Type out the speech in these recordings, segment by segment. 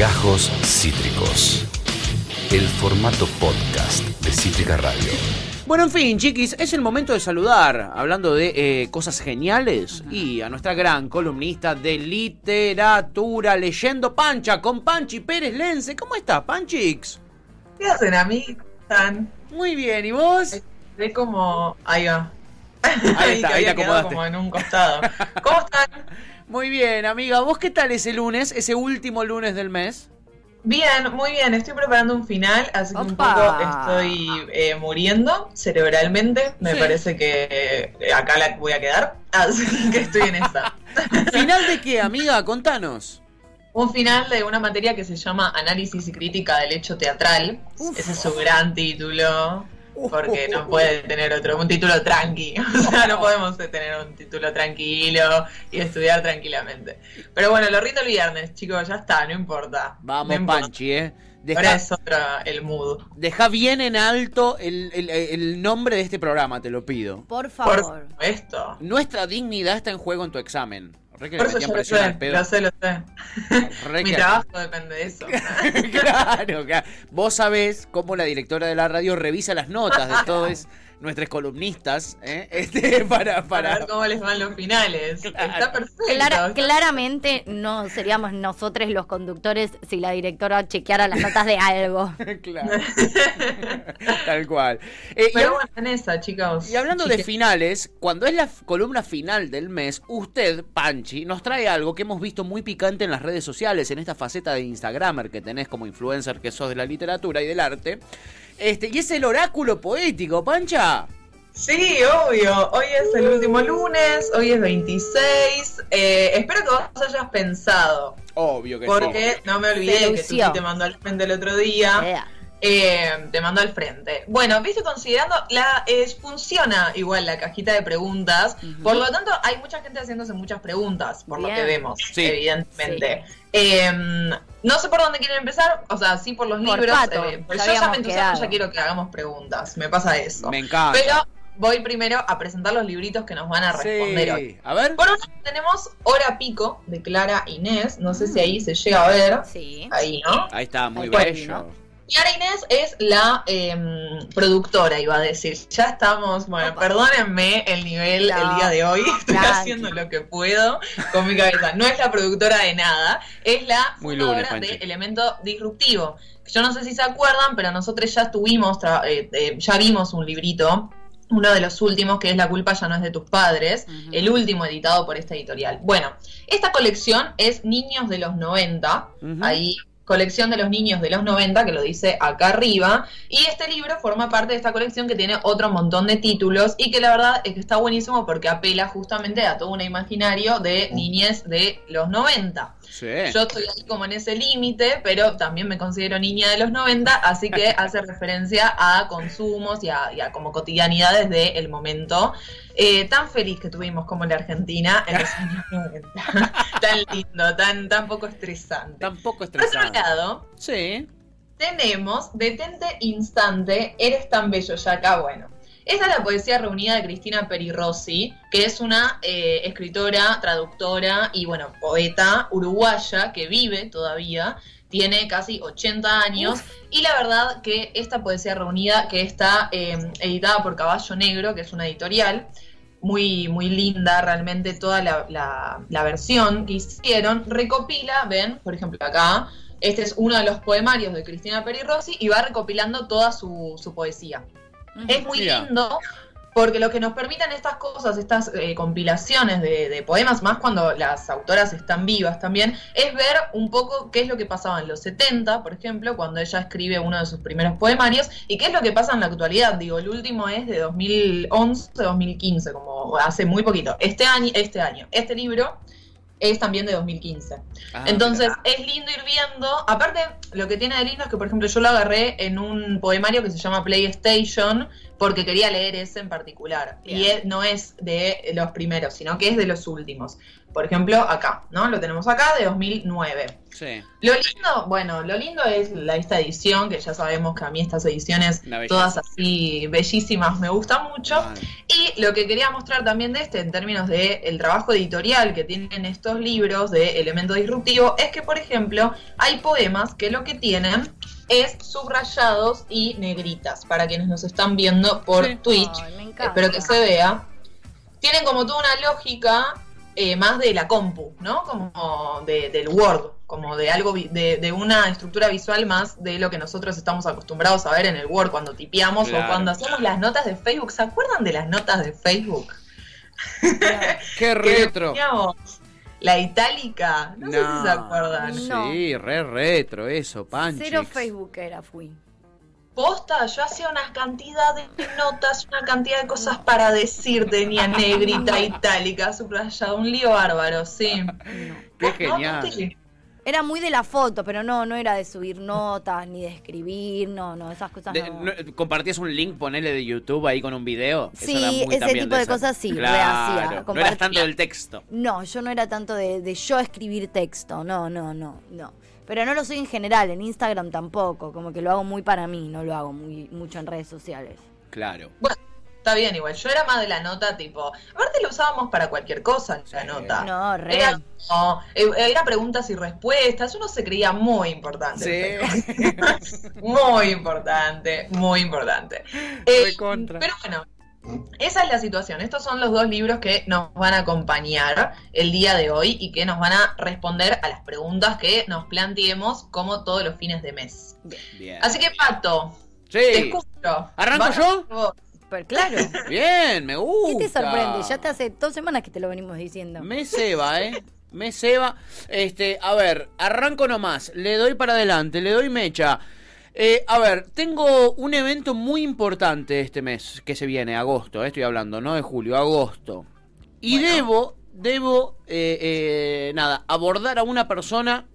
Gajos Cítricos. El formato podcast de Cítrica Radio. Bueno, en fin, chiquis, es el momento de saludar, hablando de eh, cosas geniales, y a nuestra gran columnista de literatura, leyendo Pancha, con Panchi Pérez Lense. ¿Cómo estás, Panchix? ¿Qué hacen, amigos? ¿Están? Muy bien, ¿y vos? Ve como... Ahí va. Ahí está, ahí te acomodaste. como en un costado. ¿Cómo están? Muy bien, amiga. ¿Vos qué tal ese lunes, ese último lunes del mes? Bien, muy bien. Estoy preparando un final, así que un poco estoy eh, muriendo cerebralmente. Me Sí. parece que eh, acá la voy a quedar. Así que estoy en esa. ¿Final de qué, amiga? Contanos. Un final de una materia que se llama Análisis y Crítica del Hecho Teatral. Uf. Ese es su gran título. Porque no puede tener otro, un título tranqui. O sea, no podemos tener un título tranquilo y estudiar tranquilamente. Pero bueno, lo rindo el viernes, chicos, ya está, no importa. Vamos, no importa. Panchi, ¿eh? Ahora Deja, es otro el mood. deja bien en alto el, el- el nombre de este programa, te lo pido. Por Por favor. Nuestra dignidad está en juego en tu examen. Re que Por eso yo lo sé, lo sé, lo sé. Re Mi que- trabajo depende de eso. claro, claro. Vos sabés cómo la directora de la radio revisa las notas de todos nuestros columnistas, ¿eh? Este, para, Para para. ver cómo les van los finales. Claro. Está perfecto. Clara- claramente no seríamos nosotros los conductores si la directora chequeara las notas de algo. Claro. Tal cual. Eh, y, Pero hab- bueno, en esa, chicos. y hablando de finales, cuando es la columna final del mes, usted, Panchi, nos trae algo que hemos visto muy picante en las redes sociales, en esta faceta de Instagramer que tenés como influencer que sos de la literatura y del arte. Este, y es el oráculo poético, Pancha. Sí, obvio. Hoy es el último lunes, hoy es 26. Eh, espero que vos hayas pensado, Obvio que porque sí. no me olvidé que tú te mandó al frente el otro día. Eh, te mandó al frente. Bueno, viste, considerando, la eh, funciona igual la cajita de preguntas, por lo tanto hay mucha gente haciéndose muchas preguntas, por lo que vemos, Sí. evidentemente. Eh, no sé por dónde quieren empezar, o sea, sí por los Por libros, Pato, eh, pero yo ya me entusiasmo, ya quiero que hagamos preguntas, me pasa eso. Me encanta. Pero voy primero a presentar los libritos que nos van a responder hoy. A ver. Por un lado tenemos Hora Pico de Clara Inés, no sé si ahí se llega a ver, Sí. ahí, ¿no? Ahí está, muy Ahí está, bello. ¿no? Clara Inés es la em, productora, iba a decir. Ya estamos, bueno, Opa. perdónenme el nivel No, el día de hoy. Estoy haciendo lo que puedo con mi cabeza. No es la productora de nada, es la Muy fundadora lunes, de Elemento Disruptivo. Yo no sé si se acuerdan, pero nosotros ya tuvimos, tra- eh, eh, ya vimos un librito. Uno de los últimos, que es La culpa ya no es de tus padres, el último editado por esta editorial. Bueno, esta colección es Niños de los 90, Ujú. ahí colección de los niños de los 90, que lo dice acá arriba, y este libro forma parte de esta colección que tiene otro montón de títulos y que la verdad es que está buenísimo porque apela justamente a todo un imaginario de niñez de los 90. Sí. Yo estoy ahí como en ese límite, pero también me considero niña de los 90, así que hace referencia a consumos y a, y a como cotidianidades del momento eh, tan feliz que tuvimos como la Argentina en los años 90. tan lindo, tan, tan poco estresante. Tampoco Por otro estresante. lado, Sí. tenemos Detente Instante, Eres tan bello ya acá, bueno. Esta es la poesía reunida de Cristina Perirossi, que es una eh, escritora, traductora y, bueno, poeta uruguaya que vive todavía, tiene casi 80 años, y la verdad que esta poesía reunida, que está eh, editada por Caballo Negro, que es una editorial, muy, muy linda realmente toda la, la- la versión que hicieron, recopila, ven, por ejemplo acá, este es uno de los poemarios de Cristina Perirossi y va recopilando toda su, su poesía. Es muy Mira. lindo porque lo que nos permiten estas cosas, estas eh, compilaciones de, de poemas, más cuando las autoras están vivas también, es ver un poco qué es lo que pasaba en los 70, por ejemplo, cuando ella escribe uno de sus primeros poemarios, y qué es lo que pasa en la actualidad. Digo, el último es de 2011-2015, como hace muy poquito. Este año, este año, este libro es también de 2015. Ah, Entonces mira. es lindo ir viendo. Aparte, lo que tiene de lindo es que, por ejemplo, yo lo agarré en un poemario que se llama PlayStation porque quería leer ese en particular. Y es- no es de los primeros, sino que es de los últimos. Por ejemplo, acá, ¿no? Lo tenemos acá de 2009. Sí. Lo lindo, bueno, lo lindo es la, esta edición, que ya sabemos que a mí estas ediciones, todas así bellísimas, me gustan mucho. Vale. Y lo que quería mostrar también de este, en términos de el trabajo editorial que tienen estos libros de elemento disruptivo, es que, por ejemplo, hay poemas que lo que tienen es subrayados y negritas, para quienes nos están viendo por Sí. Twitch. Ay, me encanta. Espero que se vea. Tienen como toda una lógica eh, más de la compu, ¿no? Como de- del Word, como de algo, vi- de, de una estructura visual más de lo que nosotros estamos acostumbrados a ver en el Word cuando tipeamos Claro. o cuando hacemos las notas de Facebook. ¿Se acuerdan de las notas de Facebook? Qué Que retro. La itálica, no, sé si se acuerdan. Sí, re retro eso, Panchi. Cero Facebookera fui. Posta, yo hacía una cantidad de notas, una cantidad de cosas para decir, tenía negrita, itálica, subrayada, un lío bárbaro, sí. Qué ¿Vos no, genial. Era muy de la foto, pero no, no era de subir notas, ni de escribir, no, no, esas cosas De- no. no, ¿Compartías un link, ponele de YouTube ahí con un video? Eso Sí, era muy ese tipo de cosas sí, Claro, rehacía, No eras tanto del texto. No, yo no era tanto de, de yo escribir texto, no, no, no, no. Pero no lo soy en general, en Instagram tampoco, como que lo hago muy para mí, no lo hago muy mucho en redes sociales. Claro. Bueno, está bien igual, yo era más de la nota tipo, aparte lo usábamos para cualquier cosa, la Sí. nota. No, re. Era, eh, era preguntas y respuestas, uno se creía muy importante. Sí. Muy importante, muy importante. Eh, pero bueno, esa es la situación. Estos son los dos libros que nos van a acompañar el día de hoy y que nos van a responder a las preguntas que nos planteemos como todos los fines de mes. Bien. Así que, Pato, te Sí. escucho. ¿Arranco yo? Pero claro, Bien, me ¿qué gusta. te sorprende? Ya te hace dos semanas que te lo venimos diciendo. Me ceba, ¿eh? Me ceba. Este, a ver, arranco nomás. Le doy para adelante, le doy mecha. Eh, a ver, tengo un evento muy importante este mes que se viene, agosto, eh, estoy hablando, no de julio, agosto. Y Bueno. debo, debo, eh, eh, nada, abordar a una persona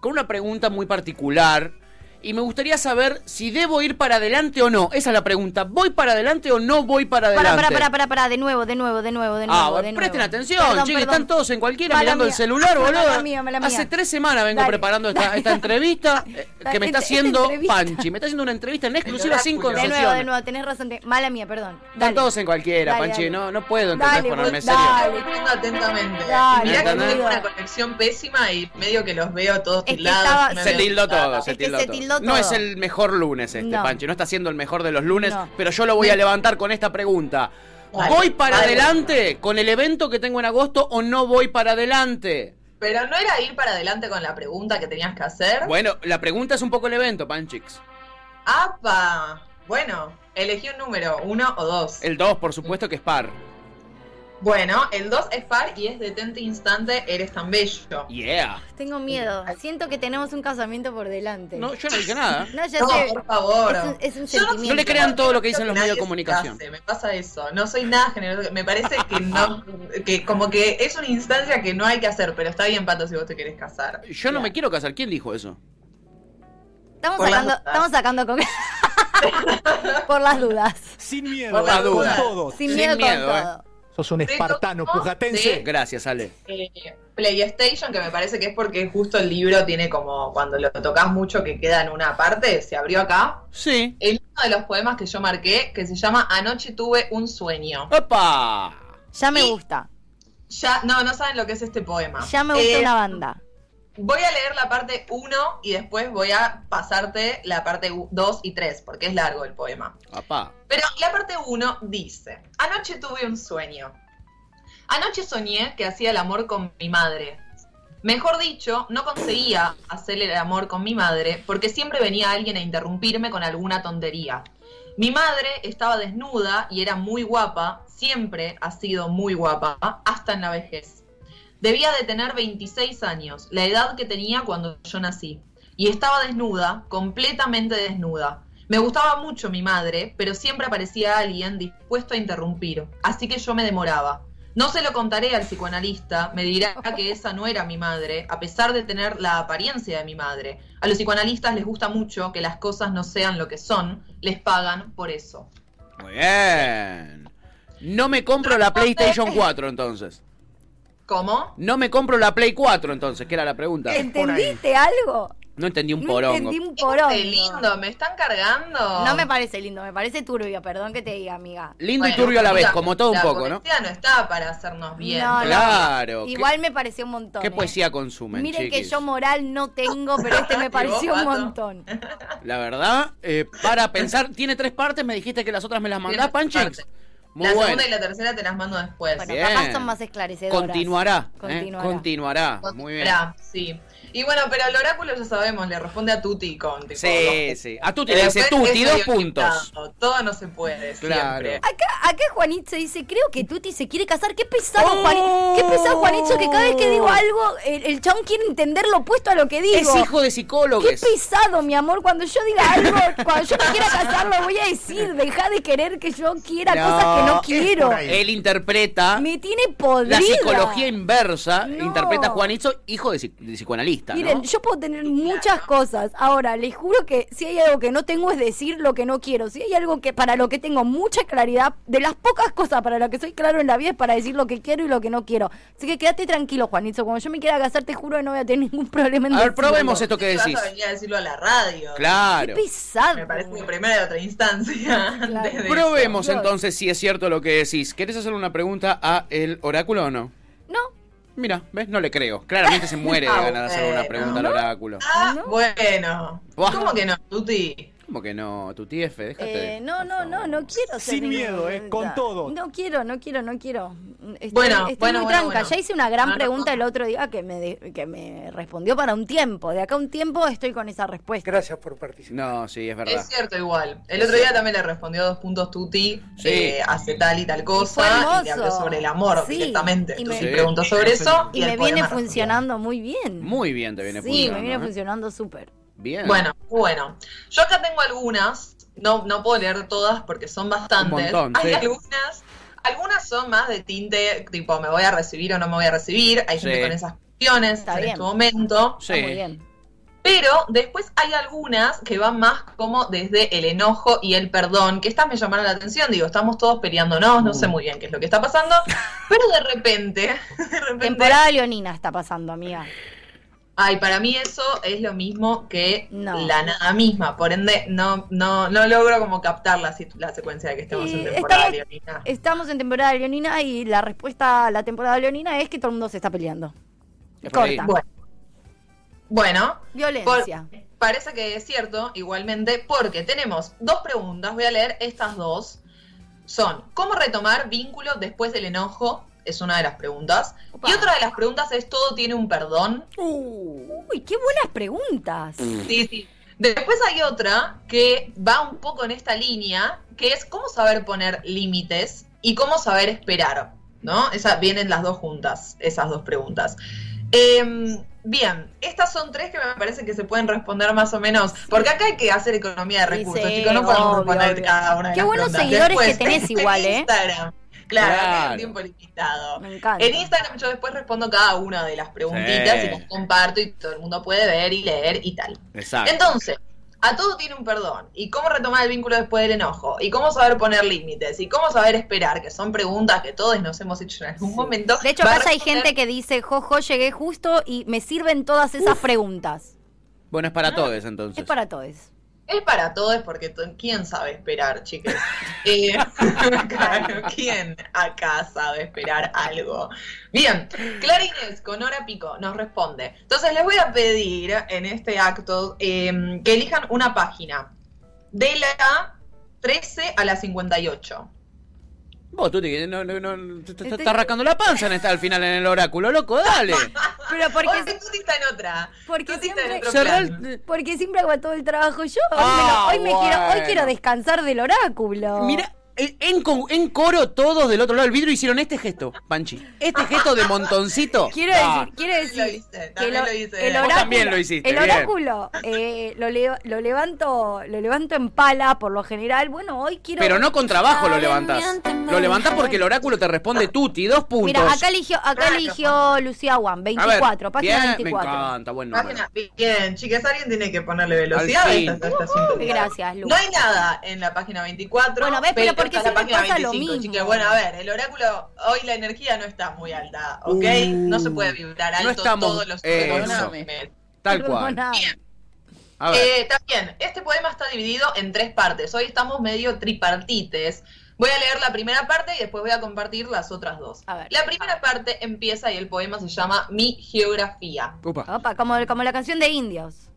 con una pregunta muy particular. Y me gustaría saber si debo ir para adelante o no. Esa es la pregunta. ¿Voy para adelante o no voy para Para, adelante? para, para, para, para, de nuevo, de nuevo, de nuevo, de nuevo. Ah, de bueno, presten nuevo. atención, Perdón, chicos, perdón. están todos en cualquiera Mala mirando el celular, boludo. Mala mía, mala mía. Hace tres semanas vengo Dale, preparando esta, dale. esta entrevista eh, que me está haciendo. Panchi. Me está haciendo una entrevista en exclusiva sin oráculo. De nuevo, de nuevo, tenés razón. te- Mala mía, perdón. Están todos en cualquiera, Dale, Panchi. dale. No, no puedo entender ponerme vos- serio. dale. Atentamente. Mirá que tengo una conexión pésima y medio que los veo todos tildados. Se tildó todo, se tildó se todo. No es el mejor lunes este, No. Panchi. No está siendo el mejor de los lunes, No. pero yo lo voy a levantar con esta pregunta. ¿Voy para adelante con el evento que tengo en agosto o no voy para adelante? Pero no era ir para adelante con la pregunta que tenías que hacer. Bueno, la pregunta es un poco el evento, Panchix. ¡Apa! Bueno, elegí un número, uno o dos. El 2, por supuesto que es par. Bueno, el 2 es par y es detente instante, eres tan bello. Yeah. Tengo miedo. Siento que tenemos un casamiento por delante. No, yo no dije nada. No, ya No, sé. por favor. Es un, es un Yo no- sentimiento. No le crean todo lo que dicen los medios de comunicación. me pasa eso. No soy nada generoso. Me parece que no, que como que es una instancia que no hay que hacer, pero está bien, Pato, si vos te querés casar. Yo no me quiero casar. ¿Quién dijo eso? Estamos Por sacando, estamos sacando con... por las dudas. Sin miedo, Por las con dudas. todo. Sin, Sin miedo, miedo, con eh. todo. Sos un espartano pujatense. Gracias, Ale. Eh, PlayStation, que me parece que es porque justo el libro tiene como cuando lo tocas mucho que queda en una parte, se abrió acá. Sí. Es uno de los poemas que yo marqué que se llama Anoche tuve un sueño. ¡Opa! Ya me Y- gusta. Ya, no, no saben lo que es este poema. Ya me gusta Eh, una banda. Voy a leer la parte 1 y después voy a pasarte la parte 2 y 3, porque es largo el poema. ¡Opa! Pero la parte 1 dice, anoche tuve un sueño. Anoche soñé que hacía el amor con mi madre. Mejor dicho, no conseguía hacer el amor con mi madre porque siempre venía alguien a interrumpirme con alguna tontería. Mi madre estaba desnuda y era muy guapa, siempre ha sido muy guapa, hasta en la vejez. Debía de tener 26 años, la edad que tenía cuando yo nací. Y estaba desnuda, completamente desnuda. Me gustaba mucho mi madre, pero siempre aparecía alguien dispuesto a interrumpir, así que yo me demoraba. No se lo contaré al psicoanalista, me dirá que esa no era mi madre, a pesar de tener la apariencia de mi madre. A los psicoanalistas les gusta mucho que las cosas no sean lo que son, les pagan por eso. Muy bien. No me compro la PlayStation 4 entonces. ¿Cómo? No me compro la Play 4 entonces, que era la pregunta. ¿Entendiste algo? No entendí un No porongo. entendí un porongo. Qué lindo, me están cargando. No me parece lindo, me parece turbio, perdón que te diga, amiga. Lindo y turbio a la vez, como todo un la poco, ¿no? poesía no está para hacernos bien. No, no. Claro. ¿qué- Igual me pareció un montón. ¿Qué eh. poesía consumen, Miren que yo moral no tengo, pero este me ¿Y pareció vos, un montón. La verdad, eh, para pensar, tiene tres partes, me dijiste que las otras me las mandás, partes. Muy la bueno. segunda y la tercera te las mando después. Bueno, Bien. capaz son más esclarecedoras. Continuará, ¿eh? Continuará. Continuará. Muy bien. Sí. Y bueno, pero el oráculo ya sabemos, le responde a Tuti con tipo, Sí, dos- sí. A Tuti le dice Tuti, dos puntos. Todo no se puede, Claro. siempre. Acá, acá Juanito dice, creo que Tuti se quiere casar. Qué pesado, Oh. Juanito. Qué pesado, Juanito, que cada vez que digo algo, el, el chabón quiere entender lo opuesto a lo que digo. Es hijo de psicólogos. Qué pesado, mi amor. Cuando yo diga algo, cuando yo me quiera casar, lo voy a decir. Deja de querer que yo quiera No, cosas que no quiero. Él interpreta Me tiene podrida. la psicología inversa. No. Interpreta a Juanito, hijo de psicoanalista. Miren, yo puedo tener muchas cosas. Ahora, les juro que si hay algo que no tengo es decir lo que no quiero. Si hay algo que para lo que tengo mucha claridad, de las pocas cosas para las que soy claro en la vida es para decir lo que quiero y lo que no quiero. Así que quédate tranquilo, Juanito. Cuando yo me quiera casar, te juro que no voy a tener ningún problema en A ver, decirlo. probemos esto que Vas decís. a venir a decirlo a la radio. Qué Claro. pesado. Me parece que primero de otra instancia. Claro. antes de Probemos entonces si es cierto lo que decís. ¿Querés hacer una pregunta a el oráculo o no? No, Mira, ¿ves? No le creo. Claramente se muere de Ah, ganas de hacer una pregunta al oráculo. eso. Ah, ¿No? bueno. ¿Cómo que no, Tuti? ¿Cómo que no? Tu TF, déjate. eh, no, no, no, no quiero hacer Sin miedo, eh, con todo. No quiero, no quiero, no quiero. Estoy, Bueno, estoy bueno, muy bueno, tranca. bueno. Ya hice una gran No, pregunta no. el otro día que me, de- que me respondió para un tiempo. De acá a un tiempo estoy con esa respuesta. Gracias por participar. No, sí, es verdad. Es cierto igual. El otro día también le respondió dos puntos Tuti, Sí. eh, hace tal y tal cosa, hermoso. y le habló sobre el amor Sí, directamente. y me- Sí. preguntó sobre eso y, Y me viene respondió. funcionando muy bien. Muy bien te viene sí, funcionando. me viene ¿eh? funcionando súper. Bien. Bueno, bueno. Yo acá tengo algunas, no, no puedo leer todas porque son bastantes. Un montón, Hay sí. algunas, algunas son más de tinte, tipo, me voy a recibir o no me voy a recibir. Hay gente con esas cuestiones Está en bien. este momento. Sí. Está muy bien. Pero después hay algunas que van más como desde el enojo y el perdón, que estas me llamaron la atención. Digo, estamos todos peleándonos, no Uh. sé muy bien qué es lo que está pasando. Pero de repente, de repente Temporada leonina está pasando, amiga. Ay, para mí eso es lo mismo que No. la nada misma. Por ende, no, no, no logro como captar la, la secuencia de que estemos Sí, en temporada estamos- leonina. Estamos en temporada leonina y la respuesta a la temporada leonina es que todo el mundo se está peleando. Corta. Bueno. Bueno, por- Violencia. parece que es cierto, igualmente, porque tenemos dos preguntas. Voy a leer estas dos. Son, ¿cómo retomar vínculo después del enojo? Es una de las preguntas. Opa. Y otra de las preguntas es, ¿todo tiene un perdón? Uy, qué buenas preguntas. Sí, sí. Después hay otra que va un poco en esta línea, que es cómo saber poner límites y cómo saber esperar, ¿no? Esa, vienen las dos juntas, esas dos preguntas. Em, bien, estas son tres que me parece que se pueden responder más o menos, porque acá hay que hacer economía de recursos, sí, chicos, no podemos obvio, responder obvio. cada una de Qué las buenos preguntas. seguidores que tenés en igual, ¿eh? Instagram, claro, Claro. tengo un tiempo limitado. Me encanta. En Instagram yo después respondo cada una de las preguntitas Sí. y las comparto y todo el mundo puede ver y leer y tal. Exacto. Entonces, a todo tiene un perdón. ¿Y cómo retomar el vínculo después del enojo? ¿Y cómo saber poner límites? ¿Y cómo saber esperar? Que son preguntas que todos nos hemos hecho en algún momento. De hecho, acá hay gente que dice, jojo, llegué justo y me sirven todas esas preguntas. Bueno, es para todos entonces. Es para todos. Es para todos porque ¿quién sabe esperar, chicas? Eh, claro, ¿quién acá sabe esperar algo? Bien, Clara Inés con hora pico nos responde. Entonces les voy a pedir en este acto eh, que elijan una página de la 13 a la 58. Vos, Tuti, que no, no, no, te, te- te Estoy- está rascando la panza en esta, al final en el oráculo, loco, dale. Pero Hoy porque, está en otra. porque siempre- otro Cerrá plan. el- porque siempre hago todo el trabajo yo. Hoy, Ah, me, lo- hoy me quiero, hoy quiero descansar del oráculo. Mira, en, en co- en coro todos del otro lado del vidrio hicieron este gesto, Panchi. Este gesto de montoncito. Quiero Ah, decir, quiero Lo decir hice, que lo- lo hice. el Vos oráculo, también lo hiciste, el oráculo eh, lo, le- lo levanto, lo levanto en pala por lo general. Bueno, hoy quiero. Pero no con trabajo lo levantás. Lo levantás porque el oráculo te responde Tuti, dos puntos. Mira, acá eligió, acá eligió Lucía Juan, A ver, 24, página bien, 24. Me encanta, buen número. Página, bien, chicas, alguien tiene que ponerle velocidad a esta, sintonía. Gracias, Lu. No hay nada en la página 24. Bueno, ves, pero, ¿por Porque esta es la siempre página pasa lo 25, mismo. chiques. Bueno, a ver, el oráculo, hoy la energía no está muy alta, ¿ok? Uh, no se puede vibrar alto estamos- todos los eso. Perdóname. Tal cual. A ver. Eh, también, este poema está dividido en tres partes. Hoy estamos medio tripartites. Voy a leer la primera parte y después voy a compartir las otras dos. A ver. La primera parte empieza y el poema se llama Mi Geografía. Upa. Opa, como, como la canción de indios.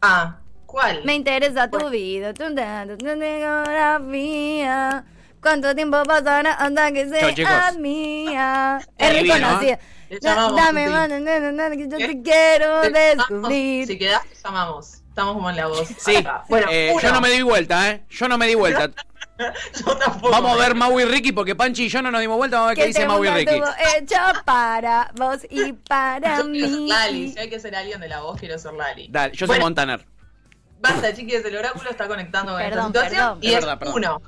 Ah, ¿cuál? Me interesa tu vida, tu, tu, tu geografía. ¿Cuánto tiempo pasará hasta que seas mía? Es reconocida. Llamamos, Dame na, que yo ¿Qué? te quiero descubrir. Si quedás, te llamamos. Estamos como en la voz. Sí. Bueno, eh, yo no me di vuelta, ¿eh? Yo no me di vuelta. Yo tampoco. Vamos a ver Mau y Ricky porque Panchi y yo no nos dimos vuelta. Vamos a ver qué dice Mau y Ricky. estuvo hecho para vos y para Yo quiero ser mí. Lali. Si hay que ser alguien de la voz, quiero ser Lali. Dale, yo soy Bueno, Montaner. Basta, chiquis, el oráculo está conectando con Perdón, esta situación. perdón. Y Es es, verdad, perdón. uno.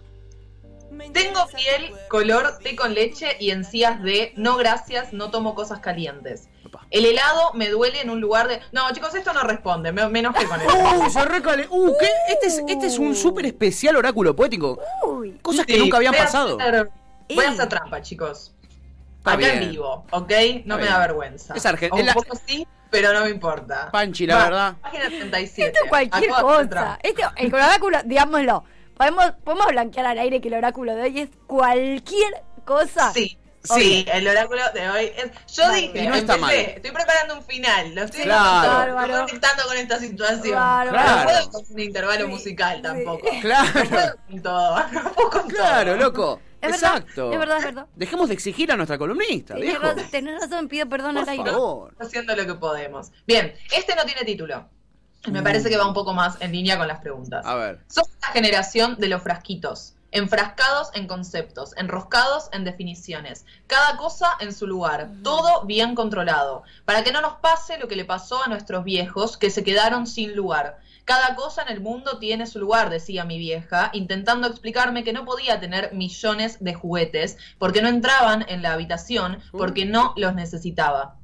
Tengo piel color té con leche y encías de no gracias, no tomo cosas calientes. El helado me duele en un lugar de. No, chicos, esto no responde. Me, me enojé con él. Uh, se recale. Uh, ¿qué? Este es, este es un súper especial oráculo poético. Uy. Cosas que Sí, nunca habían voy a pasado. hacer- voy a hacer trampa, chicos. Está Acá en vivo, ¿ok? No me bien. da vergüenza. Es argen- O es Un poco sí, pero no me importa. Panchi, la Va, verdad. Página 37. Esto es cualquier cosa. Este, el oráculo, digámoslo, podemos, podemos blanquear al aire que el oráculo de hoy es cualquier cosa. Sí. Sí, el oráculo de hoy es. Yo Vale. dije, Y no está empecé, mal. estoy preparando un final, lo estoy Claro. conectando con esta situación. Bárbaro. No Claro. puedo con un intervalo Sí, musical sí. tampoco. No Claro, puedo con todo. No puedo con claro, todo. loco. Es verdad, Exacto. es verdad, es verdad. Dejemos de exigir a nuestra columnista, Tenés viejo. tenés razón, pido perdón Por al aire. favor. Haciendo lo que podemos. Bien, este no tiene título. Me parece que va un poco más en línea con las preguntas. A ver. Somos la generación de los frasquitos, enfrascados en conceptos, enroscados en definiciones, cada cosa en su lugar, todo bien controlado, para que no nos pase lo que le pasó a nuestros viejos que se quedaron sin lugar. Cada cosa en el mundo tiene su lugar, decía mi vieja, intentando explicarme que no podía tener millones de juguetes porque no entraban en la habitación, porque no los necesitaba.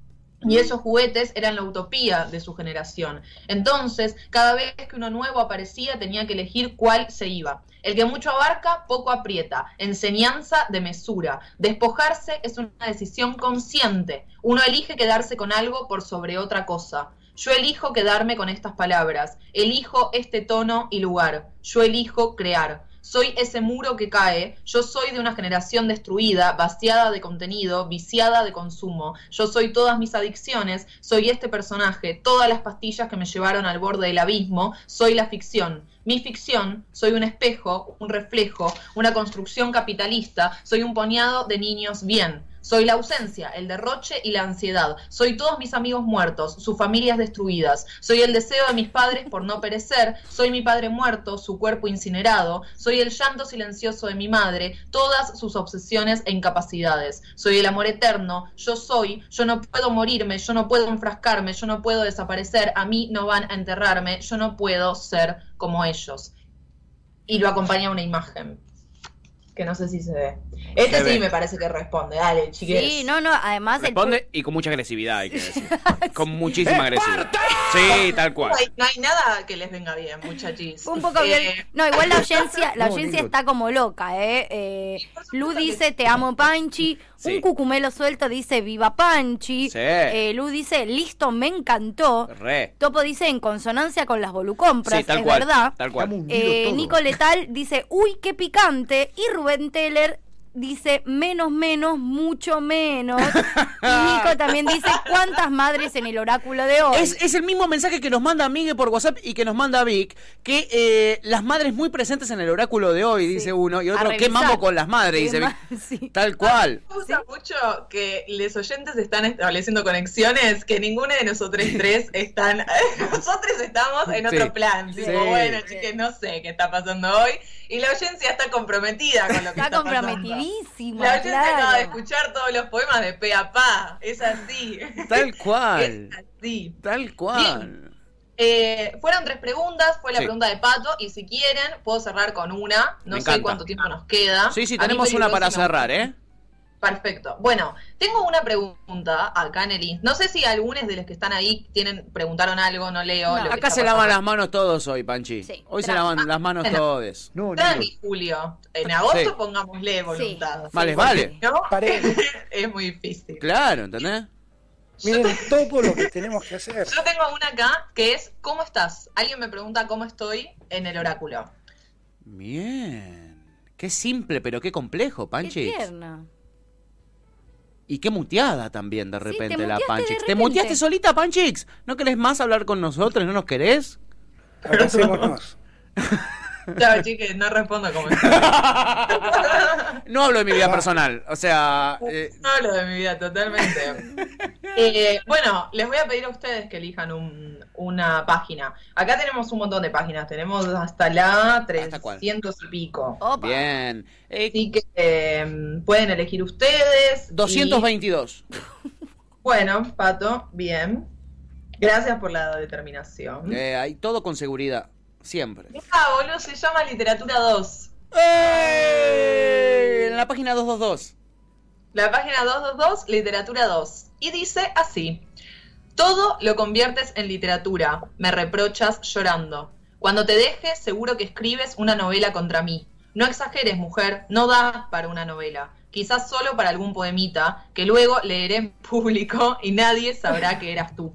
Y esos juguetes eran la utopía de su generación. Entonces, cada vez que uno nuevo aparecía, tenía que elegir cuál se iba. El que mucho abarca, poco aprieta. Enseñanza de mesura. Despojarse es una decisión consciente. Uno elige quedarse con algo por sobre otra cosa. Yo elijo quedarme con estas palabras. Elijo este tono y lugar. Yo elijo crear. Soy ese muro que cae, yo soy de una generación destruida, vaciada de contenido, viciada de consumo, yo soy todas mis adicciones, soy este personaje, todas las pastillas que me llevaron al borde del abismo, soy la ficción. Mi ficción, soy un espejo, un reflejo, una construcción capitalista, soy un puñado de niños bien. Soy la ausencia, el derroche y la ansiedad. Soy todos mis amigos muertos, sus familias destruidas. Soy el deseo de mis padres por no perecer. Soy mi padre muerto, su cuerpo incinerado. Soy el llanto silencioso de mi madre, todas sus obsesiones e incapacidades. Soy el amor eterno. Yo soy, yo no puedo morirme, yo no puedo enfrascarme, yo no puedo desaparecer. A mí no van a enterrarme, yo no puedo ser como ellos. Y lo acompaña una imagen. Que no sé si se ve. Este Se sí ve. me parece que responde. Dale, chiques. Sí, no, no, además el Responde y con mucha agresividad, hay que decir. Con muchísima agresividad. Sí, tal cual. No hay, no hay nada que les venga bien, muchachis. Un poco Eh, viol- No, igual la audiencia, la audiencia está como loca, ¿eh? eh Lu dice, te amo Panchi. Sí. Un cucumelo suelto dice, viva Panchi. Sí. Eh, Lu dice, listo, me encantó. Re. Topo dice, en consonancia con las volucompras, Sí, tal es cual. verdad. Tal cual. Eh, Nico Letal dice, uy, qué picante. Y Rubén Teller dice, menos, menos, mucho menos. y Nico también dice, ¿cuántas madres en el oráculo de hoy? Es, es el mismo mensaje que nos manda Miguel por WhatsApp y que nos manda Vic, que eh, las madres muy presentes en el oráculo de hoy, dice uno, y otro, ¿qué mambo con las madres? Dice Vic. sí. Tal cual. Me gusta mucho que los oyentes están estableciendo conexiones que ninguno de nosotros tres están. nosotros estamos en Sí. otro plan. Tipo, bueno, chiques, no sé qué está pasando hoy. Y la audiencia está comprometida con lo que Está está, pasando. La audiencia acaba de escuchar todos los poemas de pe a pa. Es así. Tal cual. Es así. Tal cual. Eh, fueron tres preguntas, fue la Sí. pregunta de Pato, y si quieren, puedo cerrar con una. No Me sé encanta. cuánto tiempo nos queda. Sí, sí, tenemos una para cerrar. ¿eh? Perfecto. Bueno, tengo una pregunta acá en el. No sé si algunos de los que están ahí tienen preguntaron algo, no leo. No. lo que Acá se lavan las manos todos hoy, Panchi. Sí. Hoy se lavan las manos Bueno. todos. No, no. Tranqui, Julio. En agosto Sí. pongámosle voluntad. Vale, Sí, vale. ¿No? Es muy difícil. Claro, ¿entendés? Miren todo lo que tenemos que hacer. Yo tengo una acá que es ¿Cómo estás? Alguien me pregunta cómo estoy en el oráculo. Bien. Qué simple, pero qué complejo, Qué Panchi. tierna. Y qué muteada también de repente te la Panchix. ¿Te muteaste solita, Panchix? ¿No querés más hablar con nosotros? ¿No nos querés? Abracémonos. Chao, chiques, no respondo estoy. No hablo de mi vida personal. O sea, eh, No hablo de mi vida totalmente. Eh, bueno, les voy a pedir a ustedes que elijan un- una página. Acá tenemos un montón de páginas. Tenemos hasta la ¿Hasta cuál? 300 y pico. Opa. bien. Eh, Así que eh, pueden elegir ustedes. y- 222. Bueno, Pato, bien. Gracias por la determinación. Eh, hay todo con seguridad. Siempre. Boludo, se llama Literatura 2. ¡Eh! En la página 222. La página 222, Literatura 2. Y dice así. Todo lo conviertes en literatura. Me reprochas llorando. Cuando te dejes, seguro que escribes una novela contra mí. No exageres, mujer, no da para una novela. Quizás solo para algún poemita, que luego leeré en público y nadie sabrá que eras tú.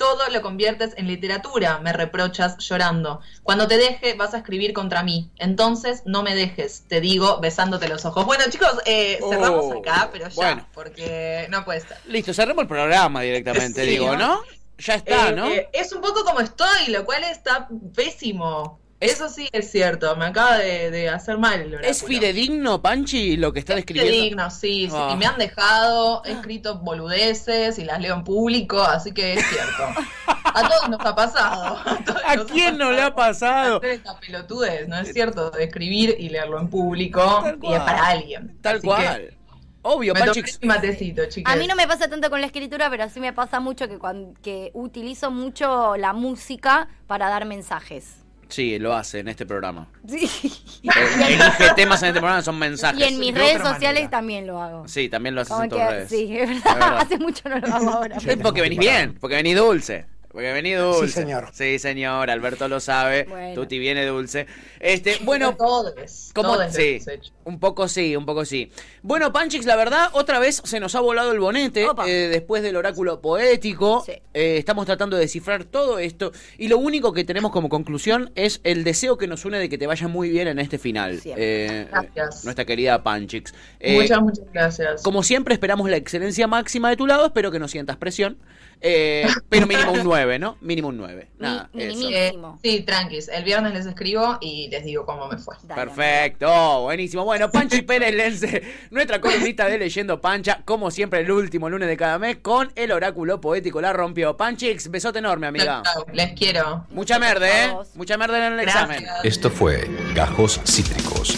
Todo lo conviertes en literatura, me reprochas llorando. Cuando te deje, vas a escribir contra mí. Entonces, no me dejes, te digo besándote los ojos. Bueno, chicos, eh, cerramos Oh, acá, pero ya, bueno. porque no puede ser. Listo, cerremos el programa directamente, Sí, digo, ¿no? ¿no? Ya está, Eh, ¿no? eh, es un poco como estoy, lo cual está pésimo. Es- Eso sí es cierto, me acaba de, de hacer mal el oráculo. ¿Es fidedigno, Panchi, lo que está describiendo? Fidedigno, sí, sí, Ah. y me han dejado, he escrito boludeces y las leo en público, así que es cierto. A todos nos ha pasado. A, todos ¿A nos quién no le ha pasado? Hacer esta pelotudez, ¿no es cierto? De escribir y leerlo en público y es para alguien. Tal Así cual. que Obvio, Me mi matecito. A mí no me pasa tanto con la escritura, pero sí me pasa mucho que, cuan- que utilizo mucho la música para dar mensajes. Sí, lo hace en este programa. Sí. El- Elige temas en este programa, son mensajes. Y en mis de redes otra sociales manera. también lo hago. Sí, también lo haces Como en tus que, redes. sí, es Es verdad. verdad. Hace mucho no lo hago ahora. Es porque venís bien, porque venís dulce. Porque venís dulce. Sí, señor. Sí, señor, Alberto lo sabe. Bueno. Tuti viene dulce. Este, bueno, todos, ¿Cómo? todos Sí, un poco sí, un poco sí. Bueno, Panchix, la verdad, otra vez se nos ha volado el bonete eh, después del oráculo poético. Sí. Eh, estamos tratando de descifrar todo esto y lo único que tenemos como conclusión es el deseo que nos une de que te vaya muy bien en este final. Eh, Gracias. nuestra querida Panchix. Eh, muchas, muchas gracias. como siempre, esperamos la excelencia máxima de tu lado. Espero que no sientas presión. Eh, pero mínimo un 9, ¿no? Mínimo un 9. Nada, Mi- eso. mínimo. Eh, sí, tranquis. El viernes les escribo y les digo cómo me fue. Dale, Perfecto, buenísimo. Bueno, Panchi Pérez Lense, nuestra columnista de Leyendo Pancha, como siempre el último lunes de cada mes, con el oráculo poético La Rompió. Panchix, besote enorme, amiga. Chau, chau. Les quiero. Mucha merda, ¿eh? Mucha merda en el Gracias. examen. Esto fue Gajos Cítricos.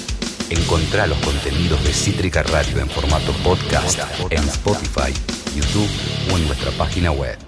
Encontrá los contenidos de Cítrica Radio en formato podcast en Spotify, YouTube o en nuestra página web.